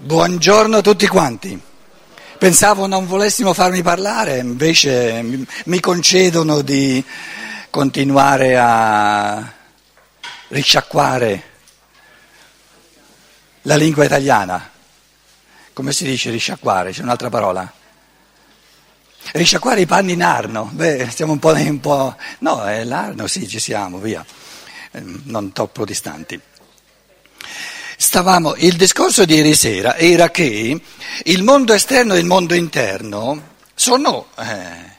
Buongiorno a tutti quanti. Pensavo non volessimo farmi parlare, invece mi concedono di continuare a risciacquare la lingua italiana. Come si dice risciacquare? C'è un'altra parola? Risciacquare i panni in arno. Beh, stiamo un po', un po'... No, è l'arno, sì, ci siamo, via. Ehm, non troppo distanti. Stavamo, il discorso di ieri sera era che il mondo esterno e il mondo interno sono, eh,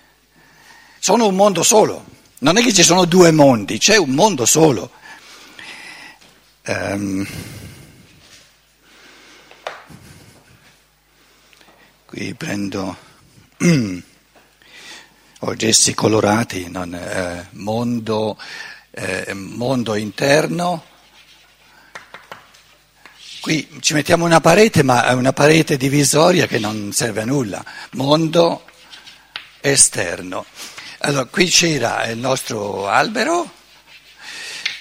sono un mondo solo, non è che ci sono due mondi, c'è un mondo solo. Um, qui prendo gessi colorati, non, eh, mondo, eh, mondo interno Qui ci mettiamo una parete, ma è una parete divisoria che non serve a nulla. Mondo esterno. Allora, qui c'era il nostro albero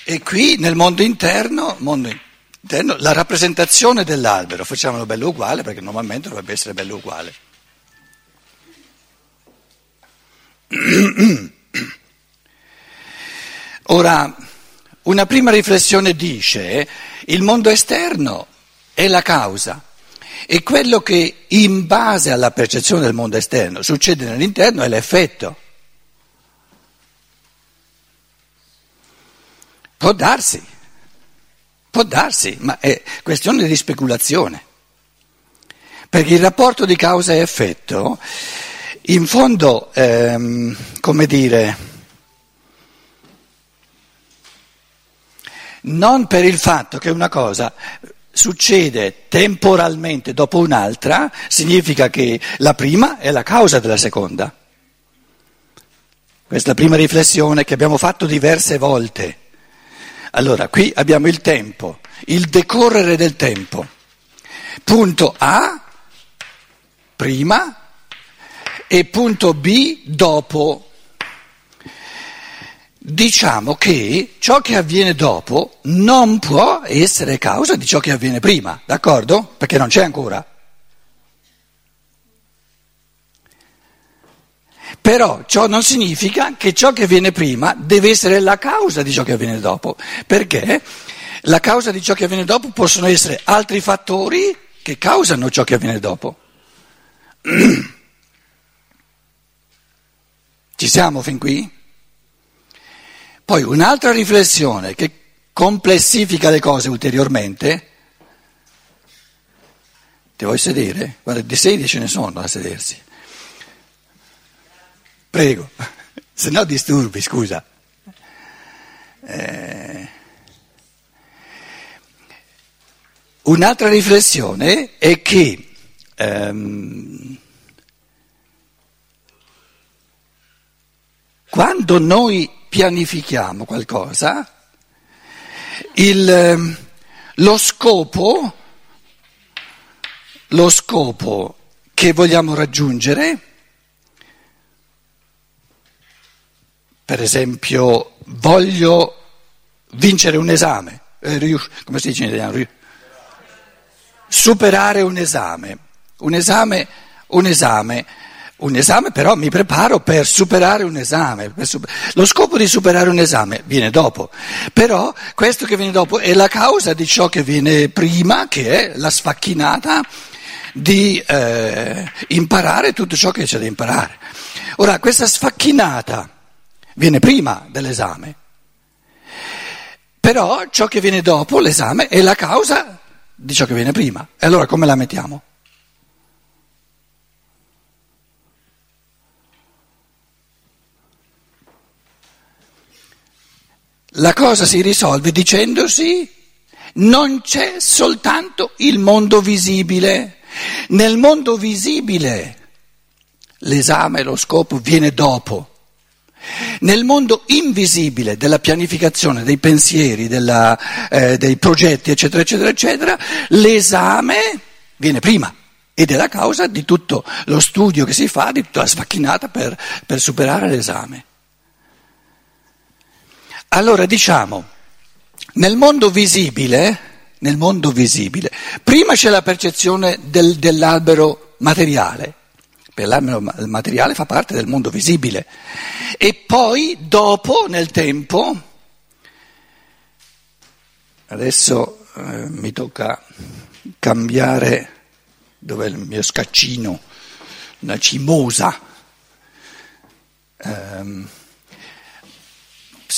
e qui nel mondo interno, mondo interno la rappresentazione dell'albero. Facciamolo bello uguale perché normalmente dovrebbe essere bello uguale. Ora, una prima riflessione dice il mondo esterno è la causa e quello che in base alla percezione del mondo esterno succede nell'interno è l'effetto. Può darsi, può darsi, ma è questione di speculazione. Perché il rapporto di causa e effetto, in fondo, ehm, come dire, non per il fatto che una cosa succede temporalmente dopo un'altra, significa che la prima è la causa della seconda. Questa prima riflessione che abbiamo fatto diverse volte. Allora, qui abbiamo il tempo, il decorrere del tempo. Punto A, prima, e punto B, dopo. Diciamo che ciò che avviene dopo non può essere causa di ciò che avviene prima, d'accordo? Perché non c'è ancora. Però ciò non significa che ciò che avviene prima deve essere la causa di ciò che avviene dopo, perché la causa di ciò che avviene dopo possono essere altri fattori che causano ciò che avviene dopo. Ci siamo fin qui? Poi un'altra riflessione che complessifica le cose ulteriormente. Ti vuoi sedere? Guarda, di sedie ce ne sono a sedersi. Prego, se no disturbi, scusa. Eh... Un'altra riflessione è che ehm, quando noi pianifichiamo qualcosa, il, ehm, lo, scopo, lo scopo che vogliamo raggiungere, per esempio voglio vincere un esame, eh, come si dice in italiano? Superare un esame, un esame, un esame un esame, però mi preparo per superare un esame. Lo scopo di superare un esame viene dopo, però questo che viene dopo è la causa di ciò che viene prima, che è la sfacchinata di eh, imparare tutto ciò che c'è da imparare. Ora, questa sfacchinata viene prima dell'esame, però ciò che viene dopo l'esame è la causa di ciò che viene prima. E allora come la mettiamo? La cosa si risolve dicendosi non c'è soltanto il mondo visibile. Nel mondo visibile l'esame, lo scopo viene dopo. Nel mondo invisibile della pianificazione, dei pensieri, della, eh, dei progetti, eccetera, eccetera, eccetera, l'esame viene prima ed è la causa di tutto lo studio che si fa, di tutta la sfacchinata per, per superare l'esame. Allora diciamo, nel mondo visibile nel mondo visibile. Prima c'è la percezione del, dell'albero materiale, per l'albero materiale fa parte del mondo visibile, e poi dopo, nel tempo, adesso eh, mi tocca cambiare, dov'è il mio scaccino, una cimosa. Um,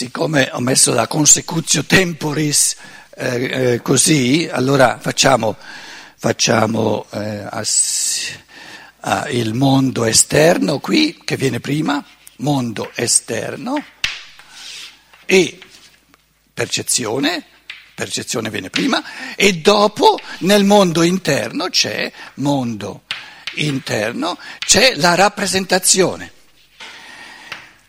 siccome ho messo la consecutio temporis eh, eh, così, allora facciamo, facciamo eh, ass- ah, il mondo esterno qui, che viene prima, mondo esterno, e percezione, percezione viene prima, e dopo nel mondo interno c'è mondo interno, c'è la rappresentazione.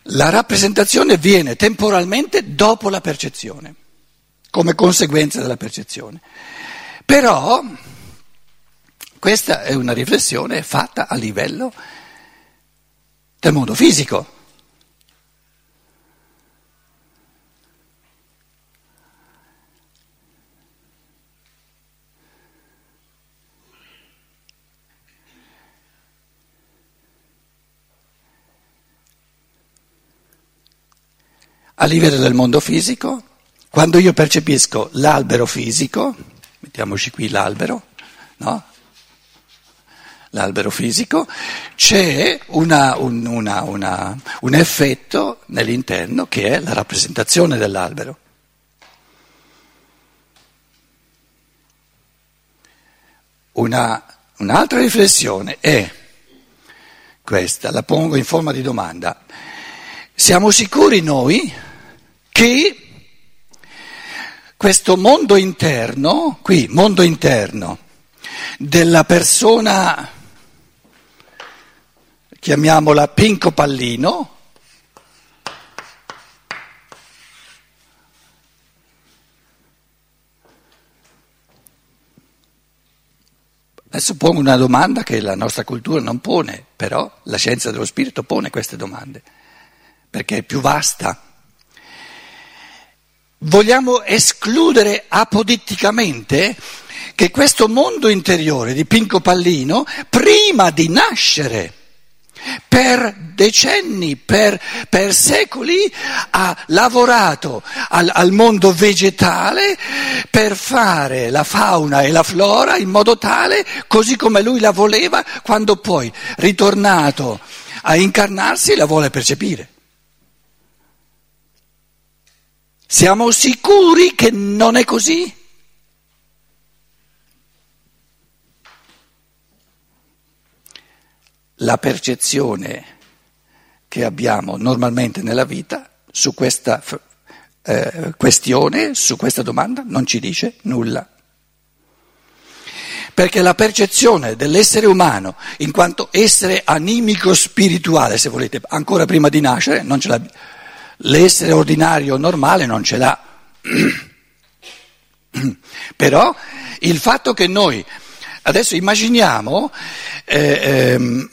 La rappresentazione viene temporalmente dopo la percezione, come conseguenza della percezione. Però questa è una riflessione fatta a livello del mondo fisico. A livello del mondo fisico, quando io percepisco l'albero fisico, mettiamoci qui l'albero, no? L'albero fisico, c'è una, un, una, una, un effetto nell'interno che è la rappresentazione dell'albero. Una, un'altra riflessione è questa, la pongo in forma di domanda. Siamo sicuri noi che questo mondo interno, qui, mondo interno, della persona, chiamiamola Pinco Pallino, Adesso pongo una domanda che la nostra cultura non pone, però la scienza dello spirito pone queste domande, perché è più vasta. Vogliamo escludere apoditticamente che questo mondo interiore di Pinco Pallino, prima di nascere, per decenni, per, per secoli, ha lavorato al, al, mondo vegetale per fare la fauna e la flora in modo tale, così come lui la voleva, quando poi, ritornato a incarnarsi, la vuole percepire. Siamo sicuri che non è così? La percezione che abbiamo normalmente nella vita su questa eh, questione, su questa domanda, non ci dice nulla. Perché la percezione dell'essere umano, in quanto essere animico spirituale, se volete, ancora prima di nascere, non ce l'abbiamo L'essere ordinario normale non ce l'ha. Però il fatto che noi, adesso immaginiamo eh, eh,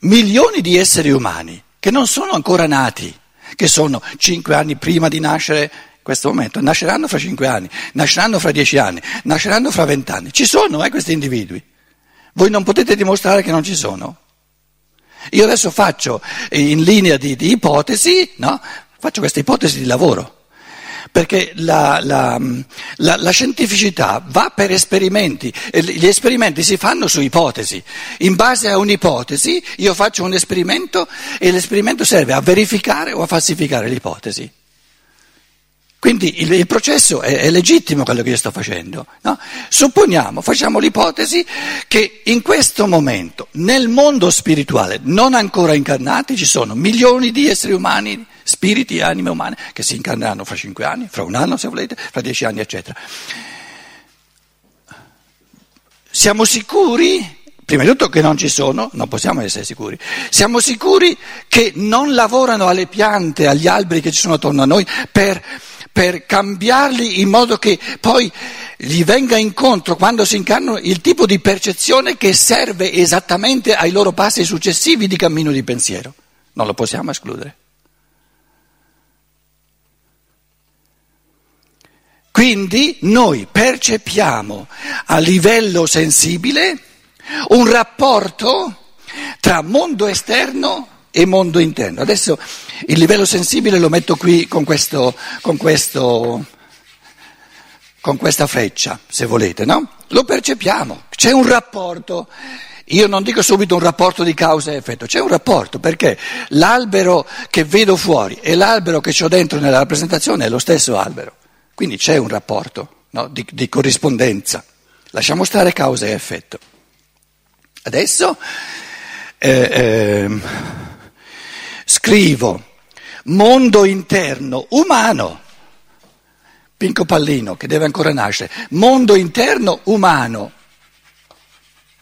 milioni di esseri umani che non sono ancora nati, che sono cinque anni prima di nascere in questo momento, nasceranno fra cinque anni, nasceranno fra dieci anni, nasceranno fra vent'anni. Ci sono eh, questi individui. Voi non potete dimostrare che non ci sono. Io adesso faccio in linea di, di ipotesi, no? Faccio questa ipotesi di lavoro, perché la, la, la, la, scientificità va per esperimenti gli esperimenti si fanno su ipotesi. In base a un'ipotesi io faccio un esperimento e l'esperimento serve a verificare o a falsificare l'ipotesi. Quindi il, il processo è, è, legittimo quello che io sto facendo. No? Supponiamo, facciamo l'ipotesi che in questo momento nel mondo spirituale non ancora incarnati ci sono milioni di esseri umani spiriti e anime umane che si incarneranno fra cinque anni, fra un anno se volete, fra dieci anni, eccetera. Siamo sicuri, prima di tutto che non ci sono, non possiamo essere sicuri, siamo sicuri che non lavorano alle piante, agli alberi che ci sono attorno a noi per, per cambiarli in modo che poi gli venga incontro quando si incarnano il tipo di percezione che serve esattamente ai loro passi successivi di cammino di pensiero. Non lo possiamo escludere. Quindi noi percepiamo a livello sensibile un rapporto tra mondo esterno e mondo interno. Adesso il livello sensibile lo metto qui con, questo, con, questo, con questa freccia, se volete, no? Lo percepiamo, c'è un rapporto. Io non dico subito un rapporto di causa e effetto, c'è un rapporto perché l'albero che vedo fuori e l'albero che ho dentro nella rappresentazione è lo stesso albero, quindi c'è un rapporto no, di, di corrispondenza. Lasciamo stare causa e effetto. Adesso eh, eh, scrivo. Mondo interno umano, Pinco Pallino che deve ancora nascere, mondo interno umano,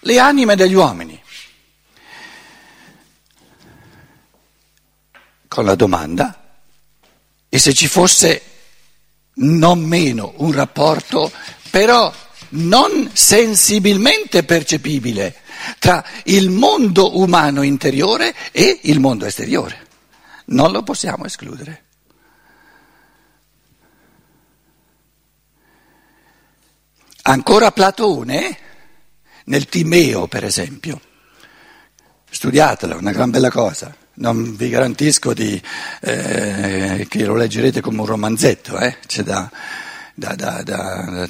le anime degli uomini. Con la domanda, e se ci fosse non meno un rapporto, però non sensibilmente percepibile tra il mondo umano interiore e il mondo esteriore. Non lo possiamo escludere. Ancora Platone, nel Timeo per esempio, studiatelo, è una gran bella cosa. Non vi garantisco di, eh, che lo leggerete come un romanzetto, eh? C'è da, da, da, da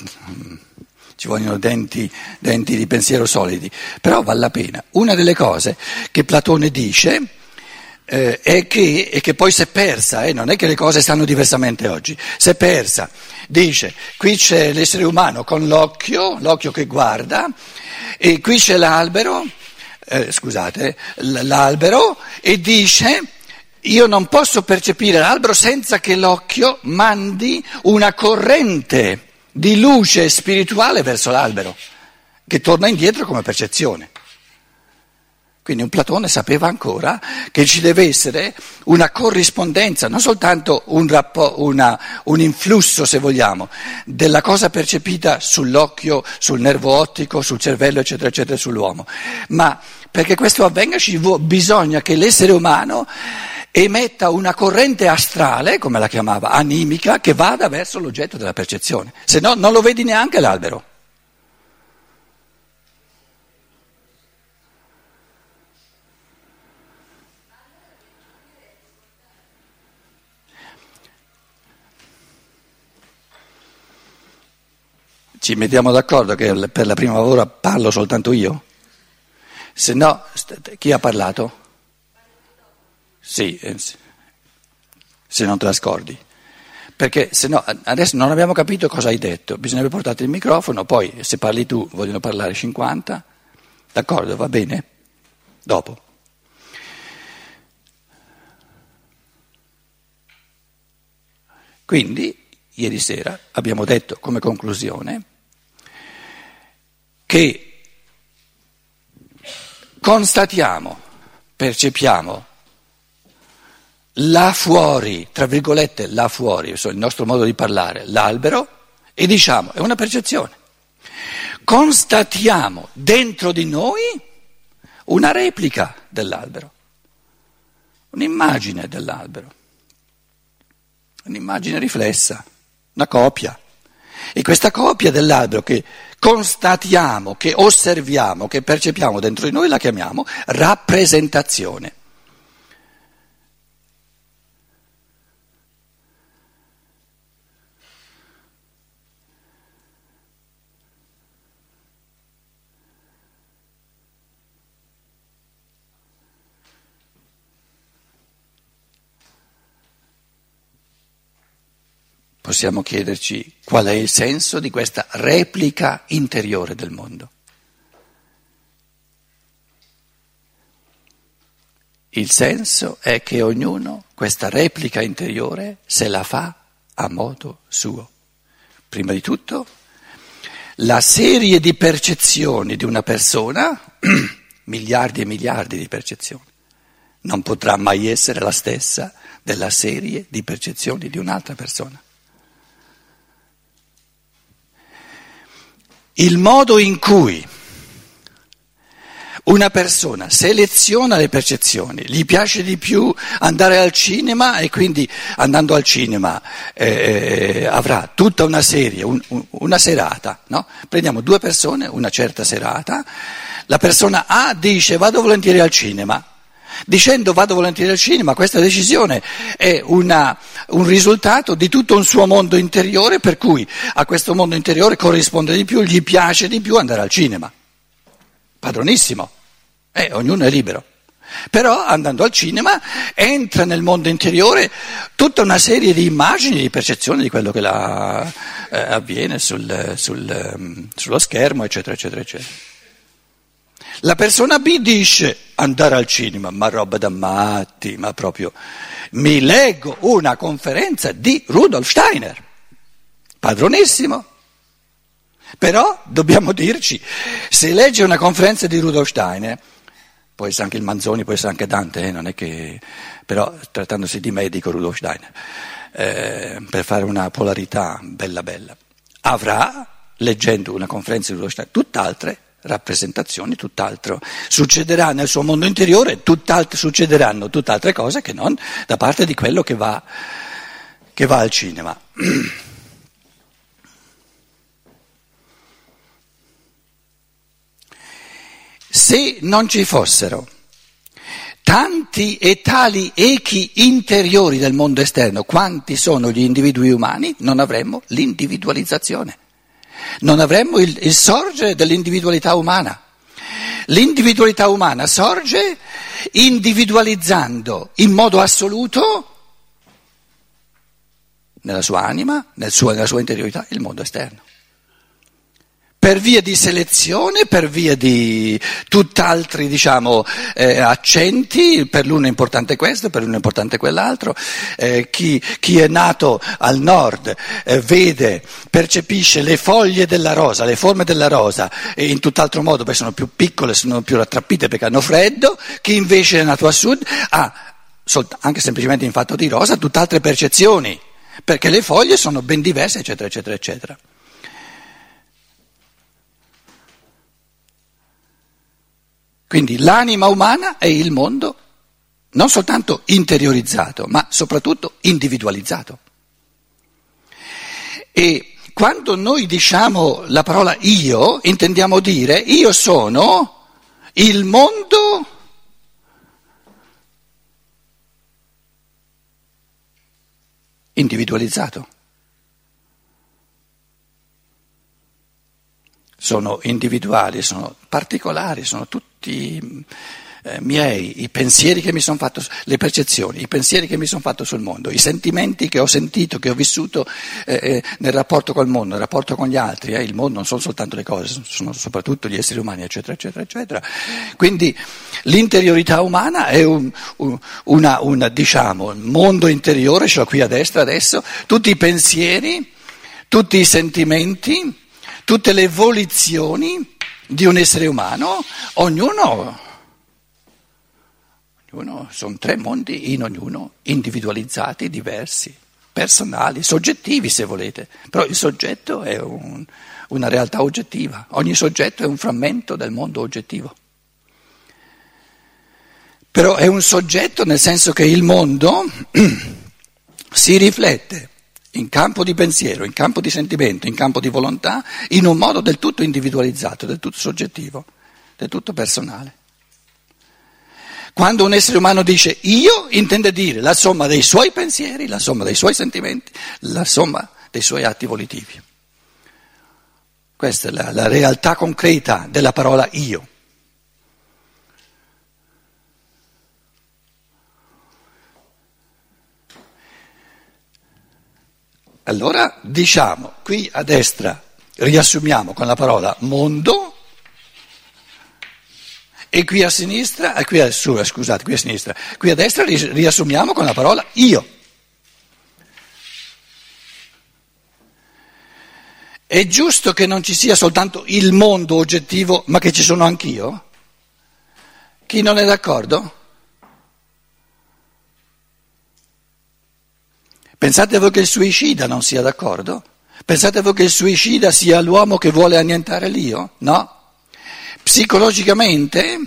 ci vogliono denti, denti, di pensiero solidi, però vale la pena. Una delle cose che Platone dice eh, è che, e che poi si è persa, eh, non è che le cose stanno diversamente oggi, si è persa, dice qui c'è l'essere umano con l'occhio, l'occhio che guarda, e qui c'è l'albero, eh, scusate, l'albero, e dice io non posso percepire l'albero senza che l'occhio mandi una corrente di luce spirituale verso l'albero, che torna indietro come percezione. Quindi un Platone sapeva ancora che ci deve essere una corrispondenza, non soltanto un, rappo, una, un, influsso, se vogliamo, della cosa percepita sull'occhio, sul nervo ottico, sul cervello, eccetera, eccetera, sull'uomo, ma perché questo avvenga ci bisogna che l'essere umano emetta una corrente astrale, come la chiamava, animica, che vada verso l'oggetto della percezione, se no non lo vedi neanche l'albero. Ci mettiamo d'accordo che per la prima ora parlo soltanto io? Se no, chi ha parlato? Sì, eh, se non te la scordi. Perché se no, adesso non abbiamo capito cosa hai detto, bisognerebbe portarti il microfono, poi se parli tu vogliono parlare 50, d'accordo, va bene? Dopo. Quindi, ieri sera abbiamo detto come conclusione che constatiamo, percepiamo là fuori, tra virgolette, là fuori, il nostro modo di parlare, l'albero, e diciamo, è una percezione. Constatiamo dentro di noi una replica dell'albero, un'immagine dell'albero, un'immagine riflessa, una copia. E questa copia dell'albero che constatiamo, che osserviamo, che percepiamo dentro di noi la chiamiamo rappresentazione. Possiamo chiederci qual è il senso di questa replica interiore del mondo. Il senso è che ognuno questa replica interiore se la fa a modo suo. Prima di tutto, la serie di percezioni di una persona, miliardi e miliardi di percezioni, non potrà mai essere la stessa della serie di percezioni di un'altra persona. Il modo in cui una persona seleziona le percezioni, gli piace di più andare al cinema e quindi andando al cinema eh, avrà tutta una serie, un, una serata, no? prendiamo due persone, una certa serata, la persona A dice vado volentieri al cinema, Dicendo vado volentieri al cinema, questa decisione è una, un risultato di tutto un suo mondo interiore, per cui a questo mondo interiore corrisponde di più, gli piace di più andare al cinema. Padronissimo, eh, ognuno è libero. Però andando al cinema entra nel mondo interiore tutta una serie di immagini, di percezioni di quello che la, eh, avviene sul, sul, um, sullo schermo, eccetera, eccetera, eccetera. La persona B dice andare al cinema, ma roba da matti, ma proprio. Mi leggo una conferenza di Rudolf Steiner, padronissimo. Però dobbiamo dirci, se legge una conferenza di Rudolf Steiner, può essere anche il Manzoni, può essere anche Dante, eh, non è che, però trattandosi di medico Rudolf Steiner, eh, per fare una polarità bella bella, avrà, leggendo una conferenza di Rudolf Steiner, tutt'altre rappresentazioni, tutt'altro. Succederà nel suo mondo interiore, tutt'altro, succederanno tutt'altre cose che non da parte di quello che va, che va al cinema. Se non ci fossero tanti e tali echi interiori del mondo esterno, quanti sono gli individui umani, non avremmo l'individualizzazione non avremmo il, il sorgere dell'individualità umana. L'individualità umana sorge individualizzando in modo assoluto nella sua anima, nel suo, nella sua interiorità, il mondo esterno per via di selezione, per via di tutt'altri diciamo, eh, accenti, per l'uno è importante questo, per l'uno è importante quell'altro, eh, chi, chi, è nato al nord eh, vede, percepisce le foglie della rosa, le forme della rosa e in tutt'altro modo perché sono più piccole, sono più rattrappite perché hanno freddo, chi invece è nato a sud ha, anche semplicemente in fatto di rosa, tutt'altre percezioni, perché le foglie sono ben diverse, eccetera, eccetera, eccetera. Quindi l'anima umana è il mondo non soltanto interiorizzato, ma soprattutto individualizzato. E quando noi diciamo la parola io, intendiamo dire io sono il mondo individualizzato. sono individuali, sono particolari, sono tutti eh, miei, i pensieri che mi sono fatto, le percezioni, i pensieri che mi sono fatto sul mondo, i sentimenti che ho sentito, che ho vissuto eh, eh, nel rapporto col mondo, nel rapporto con gli altri, eh, il mondo non sono soltanto le cose, sono soprattutto gli esseri umani, eccetera, eccetera, eccetera. Quindi l'interiorità umana è un, un una, una, diciamo, mondo interiore, ce l'ho qui a destra adesso, tutti i pensieri, tutti i sentimenti, tutte le volizioni di un essere umano, ognuno, ognuno sono tre mondi in ognuno, individualizzati, diversi, personali, soggettivi se volete, però il soggetto è un, una realtà oggettiva, ogni soggetto è un frammento del mondo oggettivo. Però è un soggetto nel senso che il mondo si riflette in campo di pensiero, in campo di sentimento, in campo di volontà, in un modo del tutto individualizzato, del tutto soggettivo, del tutto personale. Quando un essere umano dice io, intende dire la somma dei suoi pensieri, la somma dei suoi sentimenti, la somma dei suoi atti volitivi. Questa è la, la realtà concreta della parola io. Allora diciamo, qui a destra riassumiamo con la parola mondo e qui a sinistra, eh, qui a, scusate, qui a sinistra, qui a destra riassumiamo con la parola io. È giusto che non ci sia soltanto il mondo oggettivo, ma che ci sono anch'io? Chi non è d'accordo? Pensate voi che il suicida non sia d'accordo? Pensate voi che il suicida sia l'uomo che vuole annientare l'io? No. Psicologicamente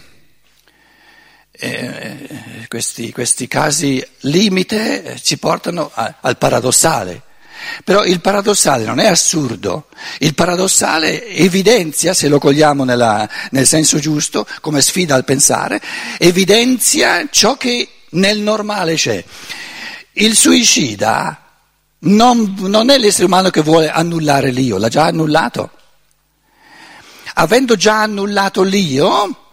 eh, questi, questi, casi limite eh, ci portano a, al paradossale. Però il paradossale non è assurdo, il paradossale evidenzia, se lo cogliamo nella, nel senso giusto, come sfida al pensare, evidenzia ciò che nel normale c'è. Il suicida non, non è l'essere umano che vuole annullare l'io, l'ha già annullato. Avendo già annullato l'io,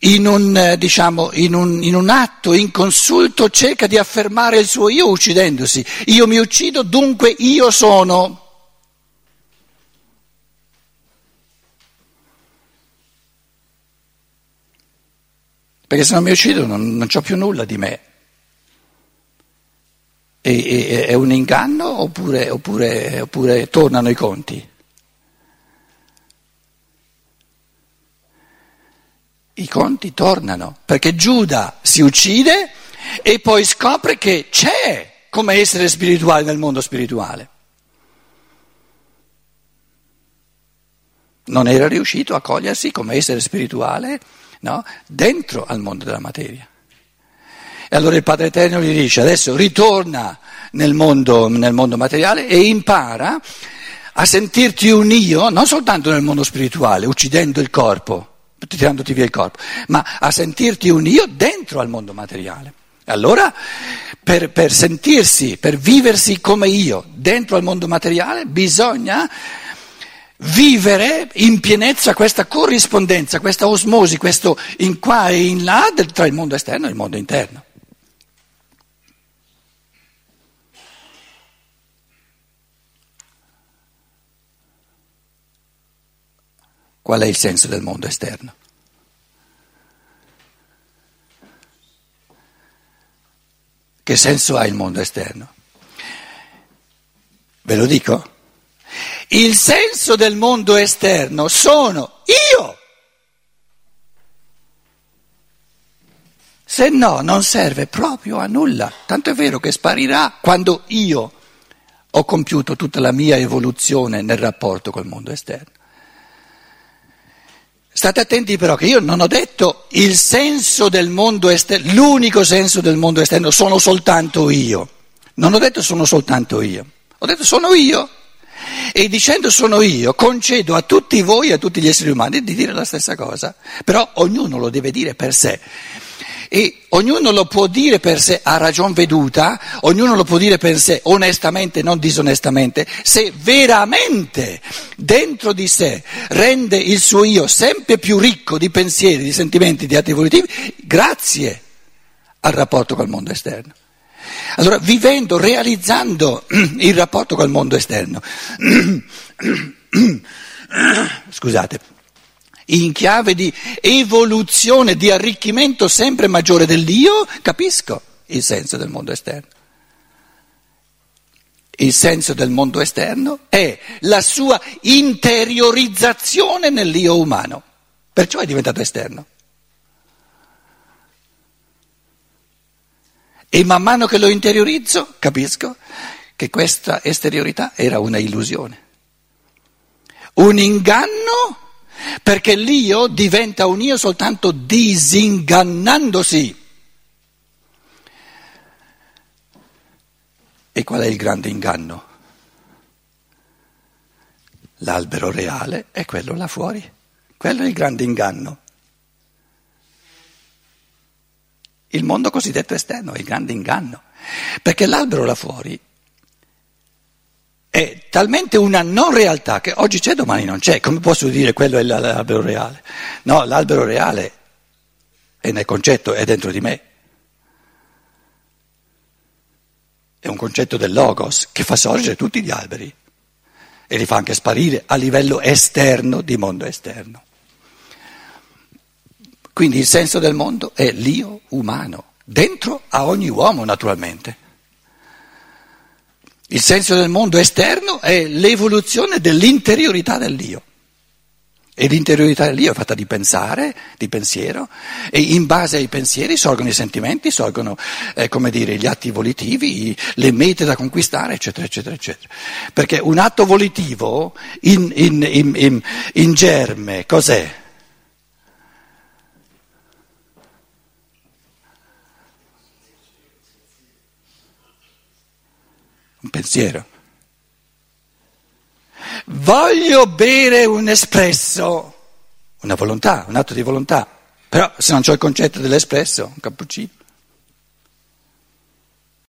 in un, diciamo, in, un, in un, atto inconsulto cerca di affermare il suo io uccidendosi. Io mi uccido, dunque io sono. Perché se non mi uccido non, non ho più nulla di me. E, e, è un inganno oppure, oppure, oppure tornano i conti? i conti tornano, perché Giuda si uccide e poi scopre che c'è come essere spirituale nel mondo spirituale. Non era riuscito a cogliersi come essere spirituale no? dentro al mondo della materia. E allora il Padre Eterno gli dice adesso ritorna nel mondo, nel mondo materiale e impara a sentirti un io non soltanto nel mondo spirituale, uccidendo il corpo, tirandoti via il corpo, ma a sentirti un io dentro al mondo materiale. Allora, per, per sentirsi, per viversi come io dentro al mondo materiale, bisogna vivere in pienezza questa corrispondenza, questa osmosi, questo in qua e in là tra il mondo esterno e il mondo interno. Qual è il senso del mondo esterno? Che senso ha il mondo esterno? Ve lo dico? Il senso del mondo esterno sono io. Se no non serve proprio a nulla. Tanto è vero che sparirà quando io ho compiuto tutta la mia evoluzione nel rapporto col mondo esterno. State attenti però che io non ho detto il senso del mondo esterno, l'unico senso del mondo esterno sono soltanto io. Non ho detto sono soltanto io, ho detto sono io. E dicendo sono io, concedo a tutti voi, a tutti gli esseri umani, di dire la stessa cosa. Però ognuno lo deve dire per sé e ognuno lo può dire per sé a ragion veduta, ognuno lo può dire per sé onestamente, non disonestamente, se veramente dentro di sé rende il suo io sempre più ricco di pensieri, di sentimenti, di atti evolutivi, grazie al rapporto col mondo esterno. Allora, vivendo, realizzando il rapporto col mondo esterno, scusate, in chiave di evoluzione, di arricchimento sempre maggiore dell'io, capisco il senso del mondo esterno. Il senso del mondo esterno è la sua interiorizzazione nell'io umano, perciò è diventato esterno. E man mano che lo interiorizzo capisco che questa esteriorità era una illusione, un inganno perché l'io diventa un io soltanto disingannandosi. E qual è il grande inganno? L'albero reale è quello là fuori, quello è il grande inganno. Il mondo cosiddetto esterno è il grande inganno, perché l'albero là fuori è talmente una non realtà che oggi c'è, domani non c'è. Come posso dire quello è l'albero reale? No, l'albero reale è nel concetto, è dentro di me. È un concetto del logos che fa sorgere tutti gli alberi e li fa anche sparire a livello esterno, di mondo esterno. Quindi il senso del mondo è l'io umano, dentro a ogni uomo naturalmente. Il senso del mondo esterno è l'evoluzione dell'interiorità dell'io. E l'interiorità dell'io è fatta di pensare, di pensiero, e in base ai pensieri sorgono i sentimenti, sorgono, eh, come dire, gli atti volitivi, le mete da conquistare, eccetera, eccetera, eccetera. Perché un atto volitivo in, in, in, in germe cos'è? Pensiero. Voglio bere un espresso, una volontà, un atto di volontà, però se non c'ho il concetto dell'espresso, un cappuccino.